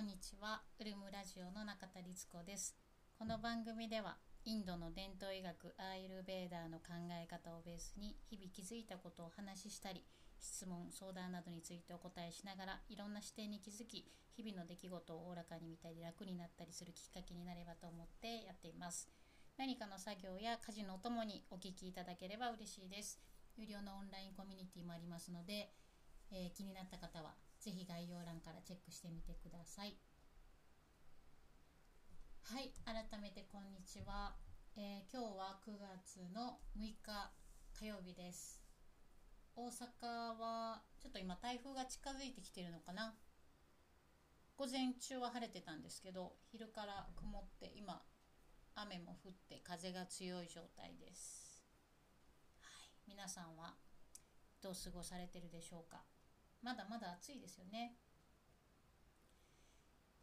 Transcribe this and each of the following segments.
こんにちは。ウルムラジオの中田律子です。この番組ではインドの伝統医学アーユルベーダーの考え方をベースに日々気づいたことをお話ししたり質問相談などについてお答えしながらいろんな視点に気づき日々の出来事をおおらかに見たり楽になったりするきっかけになればと思ってやっています。何かの作業や家事のお供にお聞きいただければ嬉しいです。有料のオンラインコミュニティもありますので、えー、気になった方はぜひ概要欄からチェックしてみてください。はい改めてこんにちは、えー、今日は9月の6日火曜日です。大阪はちょっと今台風が近づいてきてるのかな？午前中は晴れてたんですけど昼から曇って今雨も降って風が強い状態です、はい、皆さんはどう過ごされてるでしょうか？まだまだ暑いですよね。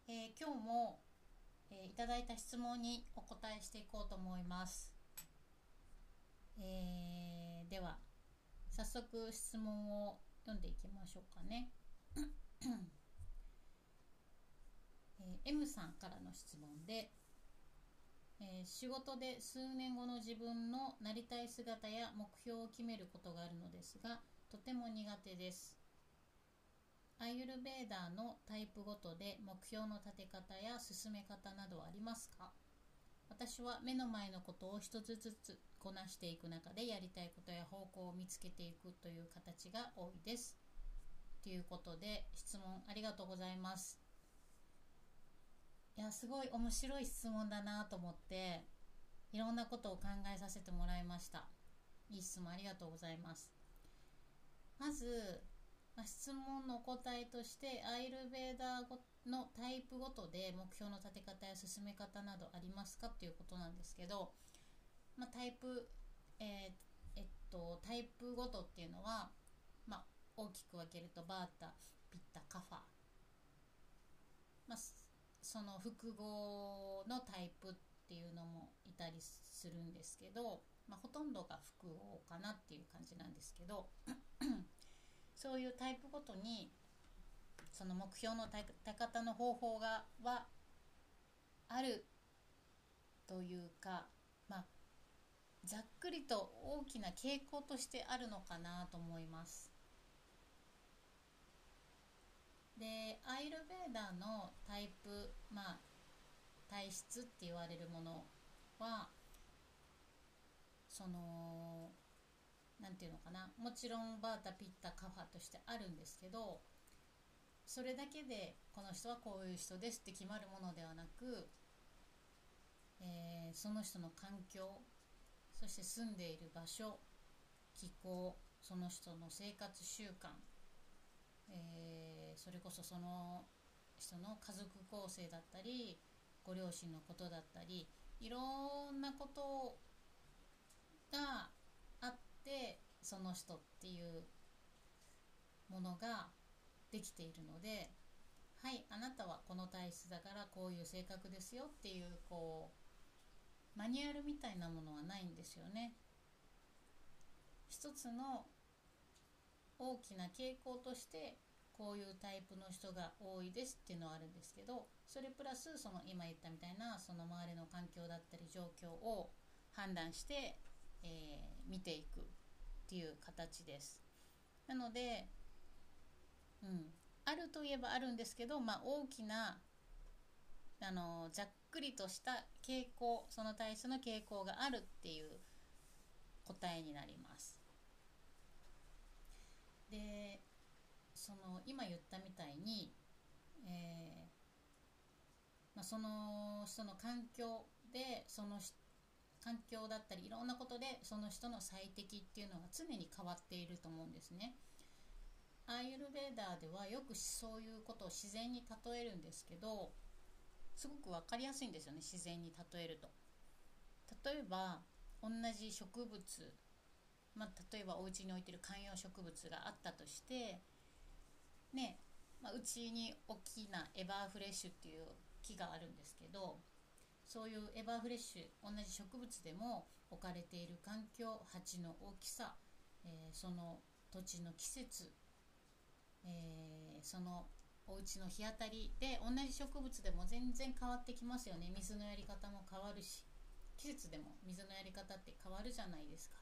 えー、今日も、えー、いただいた質問にお答えしていこうと思います。えー、では早速質問を読んでいきましょうかね。えー、M さんからの質問で、えー、仕事で数年後の自分のなりたい姿や目標を決めることがあるのですがとても苦手ですアイユルベーダーのタイプごとで目標の立て方や進め方などありますか？私は目の前のことを一つずつこなしていく中でやりたいことや方向を見つけていくという形が多いです。ということで質問ありがとうございます。いや、すごい面白い質問だなと思っていろんなことを考えさせてもらいました。いい質問ありがとうございます。まずま、質問のお答えとしてアイルベーダーのタイプごとで目標の立て方や進め方などありますかっていうことなんですけど、まあ、タイプ、えー、えっと、タイプごとっていうのは、まあ、大きく分けるとバータピッタカファ、まあ、その複合のタイプっていうのもいたりするんですけど、まあ、ほとんどが複合かなっていう感じなんですけどそういうタイプごとにその目標の立て方の方法がはあるというかまあざっくりと大きな傾向としてあるのかなと思います。でアイルベーダーのタイプまあ体質って言われるものはその何て言うのかな。もちろんバータピッタカファとしてあるんですけどそれだけでこの人はこういう人ですって決まるものではなく、えー、その人の環境そして住んでいる場所気候その人の生活習慣、えー、それこそその人の家族構成だったりご両親のことだったりいろんなことがってその人っていうものができているのではいあなたはこの体質だからこういう性格ですよっていうこうマニュアルみたいなものはないんですよね。一つの大きな傾向としてこういうタイプの人が多いですっていうのはあるんですけどそれプラスその今言ったみたいなその周りの環境だったり状況を判断してえー、見ていくっていう形です。なので、うん、あるといえばあるんですけど、まあ、大きなあのざっくりとした傾向その体質の傾向があるっていう答えになります。でその今言ったみたいに、えーまあ、その人の環境でその人環境だったりいろんなことでその人の最適っていうのが常に変わっていると思うんですね。アーユルベーダーではよくそういうことを自然に例えるんですけどすごく分かりやすいんですよね自然に例えると。例えば同じ植物、まあ、例えばお家に置いてる観葉植物があったとしてねまあ、うちに大きなエバーフレッシュっていう木があるんですけどそういうエバーフレッシュ同じ植物でも置かれている環境鉢の大きさ、えー、その土地の季節、えー、そのお家の日当たりで同じ植物でも全然変わってきますよね。水のやり方も変わるし季節でも水のやり方って変わるじゃないですか。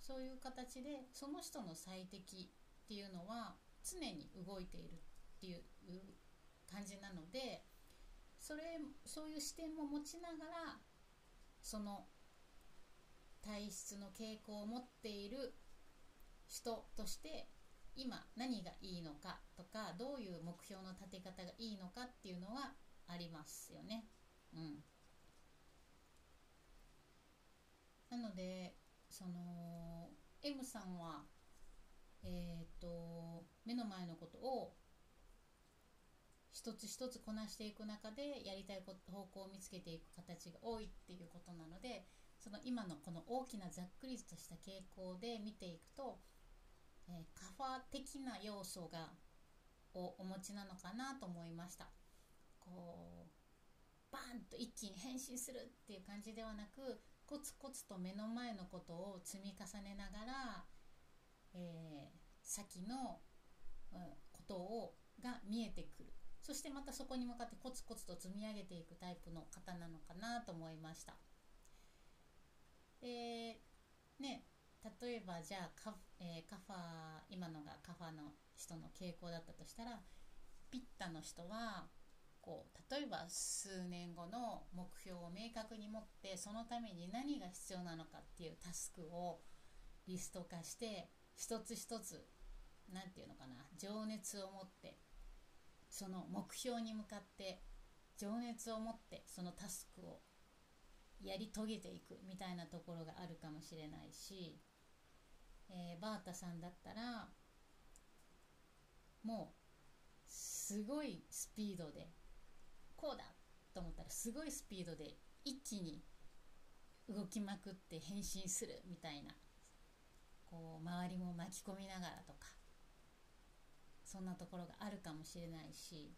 そういう形でその人の最適っていうのは常に動いているっていう感じなのでそれそういう視点も持ちながらその体質の傾向を持っている人として今何がいいのかとかどういう目標の立て方がいいのかっていうのはありますよね。うん、なのでその M さんはえっ、と目の前のことを一つ一つこなしていく中でやりたい方向を見つけていく形が多いっていうことなのでその今のこの大きなざっくりとした傾向で見ていくとえー、カファ的な要素がをお持ちなのかなと思いました。こうバーンと一気に変身するっていう感じではなくコツコツと目の前のことを積み重ねながら、えー、先の、うん、ことをが見えてくる。そしてまたそこに向かってコツコツと積み上げていくタイプの方なのかなと思いました。でね例えばじゃあカ,、えー、カファ今のがカファの人の傾向だったとしたらピッタの人はこう例えば数年後の目標を明確に持ってそのために何が必要なのかっていうタスクをリスト化して一つ一つ何て言うのかな情熱を持ってその目標に向かって情熱を持ってそのタスクをやり遂げていくみたいなところがあるかもしれないしえー、バータさんだったらもうすごいスピードでこうだと思ったらすごいスピードで一気に動きまくって変身するみたいなこう周りも巻き込みながらとかそんなところがあるかもしれないし。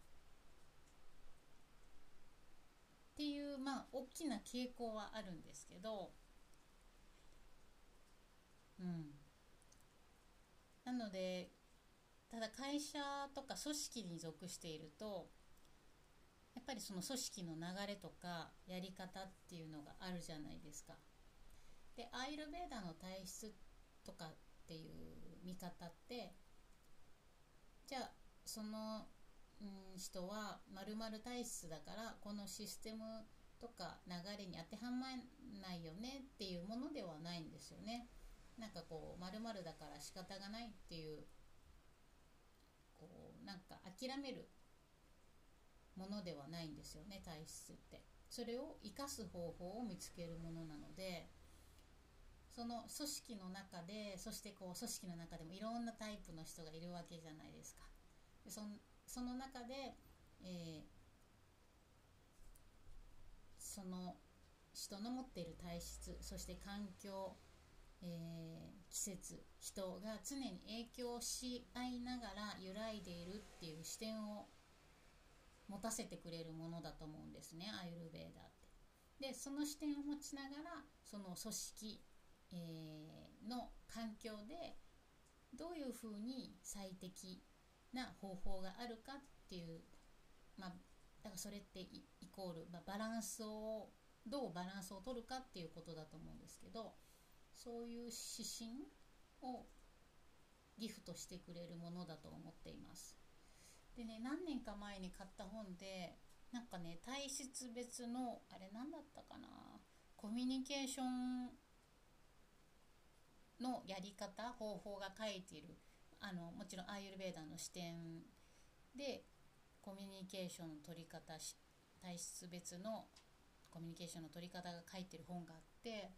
っていうまあ大きな傾向はあるんですけど。うん。なのでただ会社とか組織に属しているとやっぱりその組織の流れとかやり方っていうのがあるじゃないですか。でアイルベーダの体質とかっていう見方ってじゃあその、うん、人はまる体質だからこのシステムとか流れに当てはまらないよねっていうものではないんですよね。なんかこうまるだから仕方がないっていうこうなんか諦めるものではないんですよね体質ってそれを生かす方法を見つけるものなのでその組織の中でそしてこう組織の中でもいろんなタイプの人がいるわけじゃないですかでそその中で、えー、その人の持っている体質そして環境えー、季節人が常に影響し合いながら揺らいでいるっていう視点を持たせてくれるものだと思うんですねアイルベーダーって。でその視点を持ちながらその組織、えー、の環境でどういうふうに最適な方法があるかっていうまあだからそれってイコール、まあ、バランスをどうバランスを取るかっていうことだと思うんですけどそういう指針をギフトしてくれるものだと思っています。でね何年か前に買った本でなんかね体質別のあれ何だったかな？コミュニケーションのやり方方法が書いているあのもちろんアーユルベーダの視点でコミュニケーションの取り方し体質別のコミュニケーションの取り方が書いてる本があって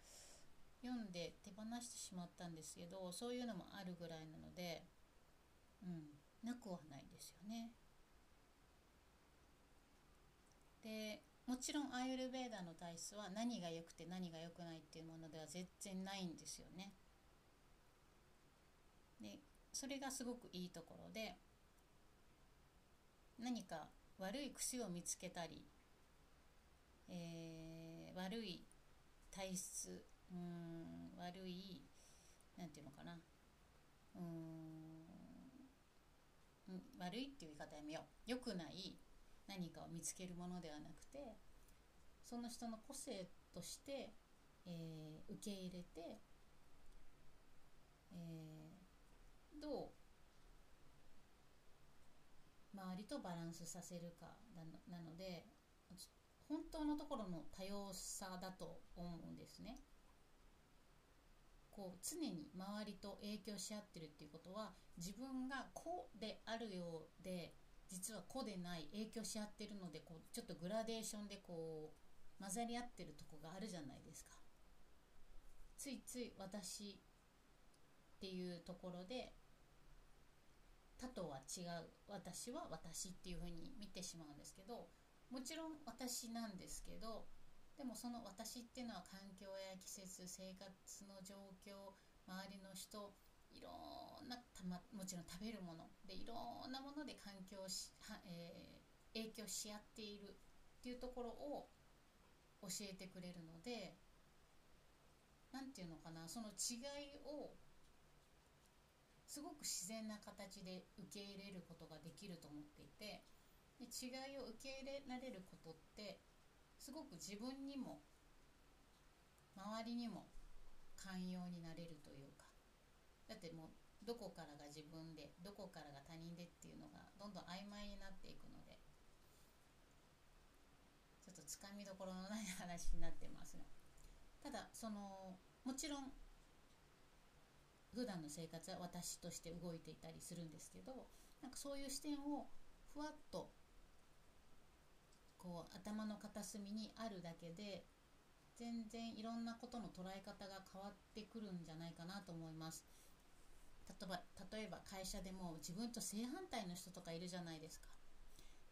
読んで手放してしまったんですけどそういうのもあるぐらいなのでうんなくはないですよね。でもちろんアーユルベーダの体質は何が良くて何が良くないっていうものでは全然ないんですよね。それがすごくいいところで何か悪い癖を見つけたり、えー、悪い体質うん悪いなんていうのかな。うん悪いっていう言い方やめよう。良くない何かを見つけるものではなくてその人の個性として、えー、受け入れて、えー、どう周りとバランスさせるかなので本当のところの多様さだと思うんですね。こう常に周りと影響し合ってるっていうことは自分が子であるようで実は子でない影響し合ってるのでこうちょっとグラデーションでこう混ざり合ってるとこがあるじゃないですか。ついつい私っていうところで他とは違う私は私っていうふうに見てしまうんですけどもちろん私なんですけどでもその私っていうのは環境や季節生活の状況周りの人いろんなた、ま、もちろん食べるものでいろんなもので環境し、はえー、影響し合っているっていうところを教えてくれるので何て言うのかなその違いをすごく自然な形で受け入れることができると思っていてで違いを受け入れられることってすごく自分にも周りにも寛容になれるというかだってもうどこからが自分でどこからが他人でっていうのがどんどん曖昧になっていくのでちょっとつかみどころのない話になってますがただそのもちろん普段の生活は私として動いていたりするんですけどなんかそういう視点をふわっとこう頭の片隅にあるだけで全然いろんなことの捉え方が変わってくるんじゃないかなと思います。例えば例えば会社でも自分と正反対の人とかいるじゃないですか。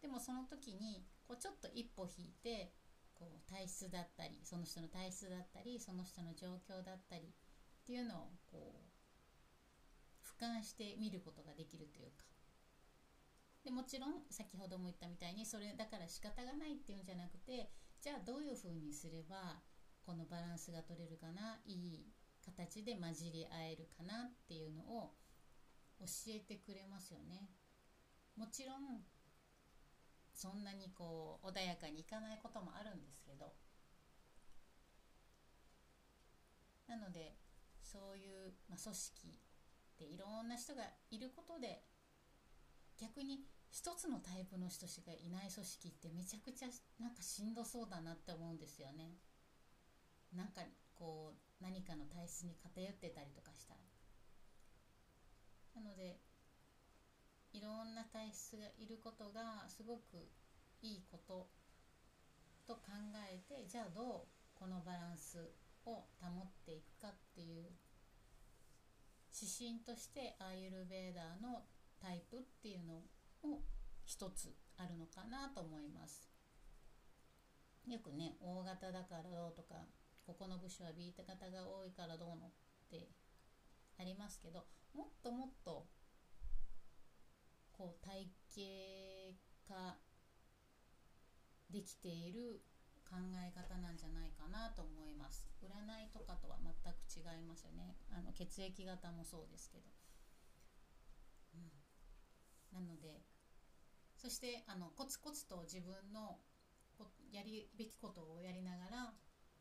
でもその時にこうちょっと一歩引いてこう体質だったりその人の体質だったりその人の状況だったりっていうのをこう俯瞰して見ることができるというかでもちろん先ほども言ったみたいにそれだから仕方がないっていうんじゃなくてじゃあどういうふうにすればこのバランスが取れるかないい形で混じり合えるかなっていうのを教えてくれますよね。もちろんそんなにこう穏やかにいかないこともあるんですけどなのでそういう、まあ、組織でいろんな人がいることで逆に一つのタイプの人しかいない組織ってめちゃくちゃなんかしんどそうだなって思うんですよね。なんかこう何かの体質に偏ってたりとかしたら。なのでいろんな体質がいることがすごくいいことと考えてじゃあどうこのバランスを保っていくかっていう指針としてアーユルベーダーのタイプっていうのを一つあるのかなと思います。よくね大型だからどうとかここの部署は B 型が多いからどうのってありますけどもっともっとこう体系化できている考え方なんじゃないかなと思います。占いとかとは全く違いますよね。あの血液型もそうですけど、うん、なのでそしてあのコツコツと自分のやるべきことをやりながら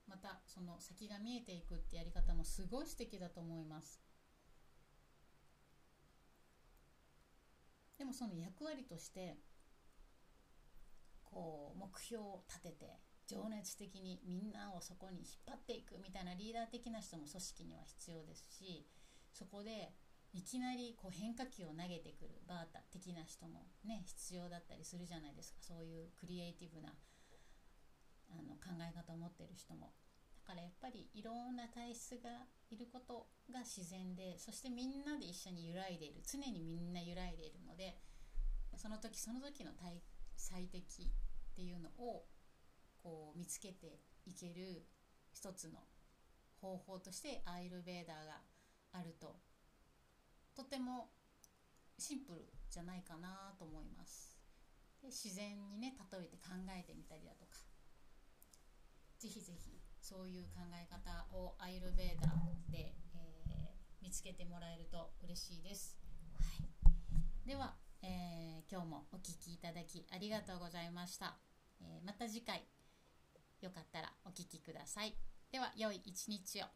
またその先が見えていくってやり方もすごい素敵だと思います。でもその役割としてこう目標を立てて情熱的にみんなをそこに引っ張っていくみたいなリーダー的な人も組織には必要ですしそこでいきなりこう変化球を投げてくるバータ的な人もね必要だったりするじゃないですか。そういうクリエイティブなあの考え方を持ってる人も。だからやっぱりいろんな体質がいることが自然でそしてみんなで一緒に揺らいでいる。常にみんな揺らいでいるのでその時その時の最適っていうのをこう見つけていける一つの方法としてアイルベーダーがあるととてもシンプルじゃないかなと思います。で自然にね例えて考えてみたりだとか。ぜひぜひそういう考え方をアイルベーダーで、えー、見つけてもらえると嬉しいです、はい、では、えー今日もお聴きいただきありがとうございました、えーまた次回。よかったらお聴きください。では良い一日を。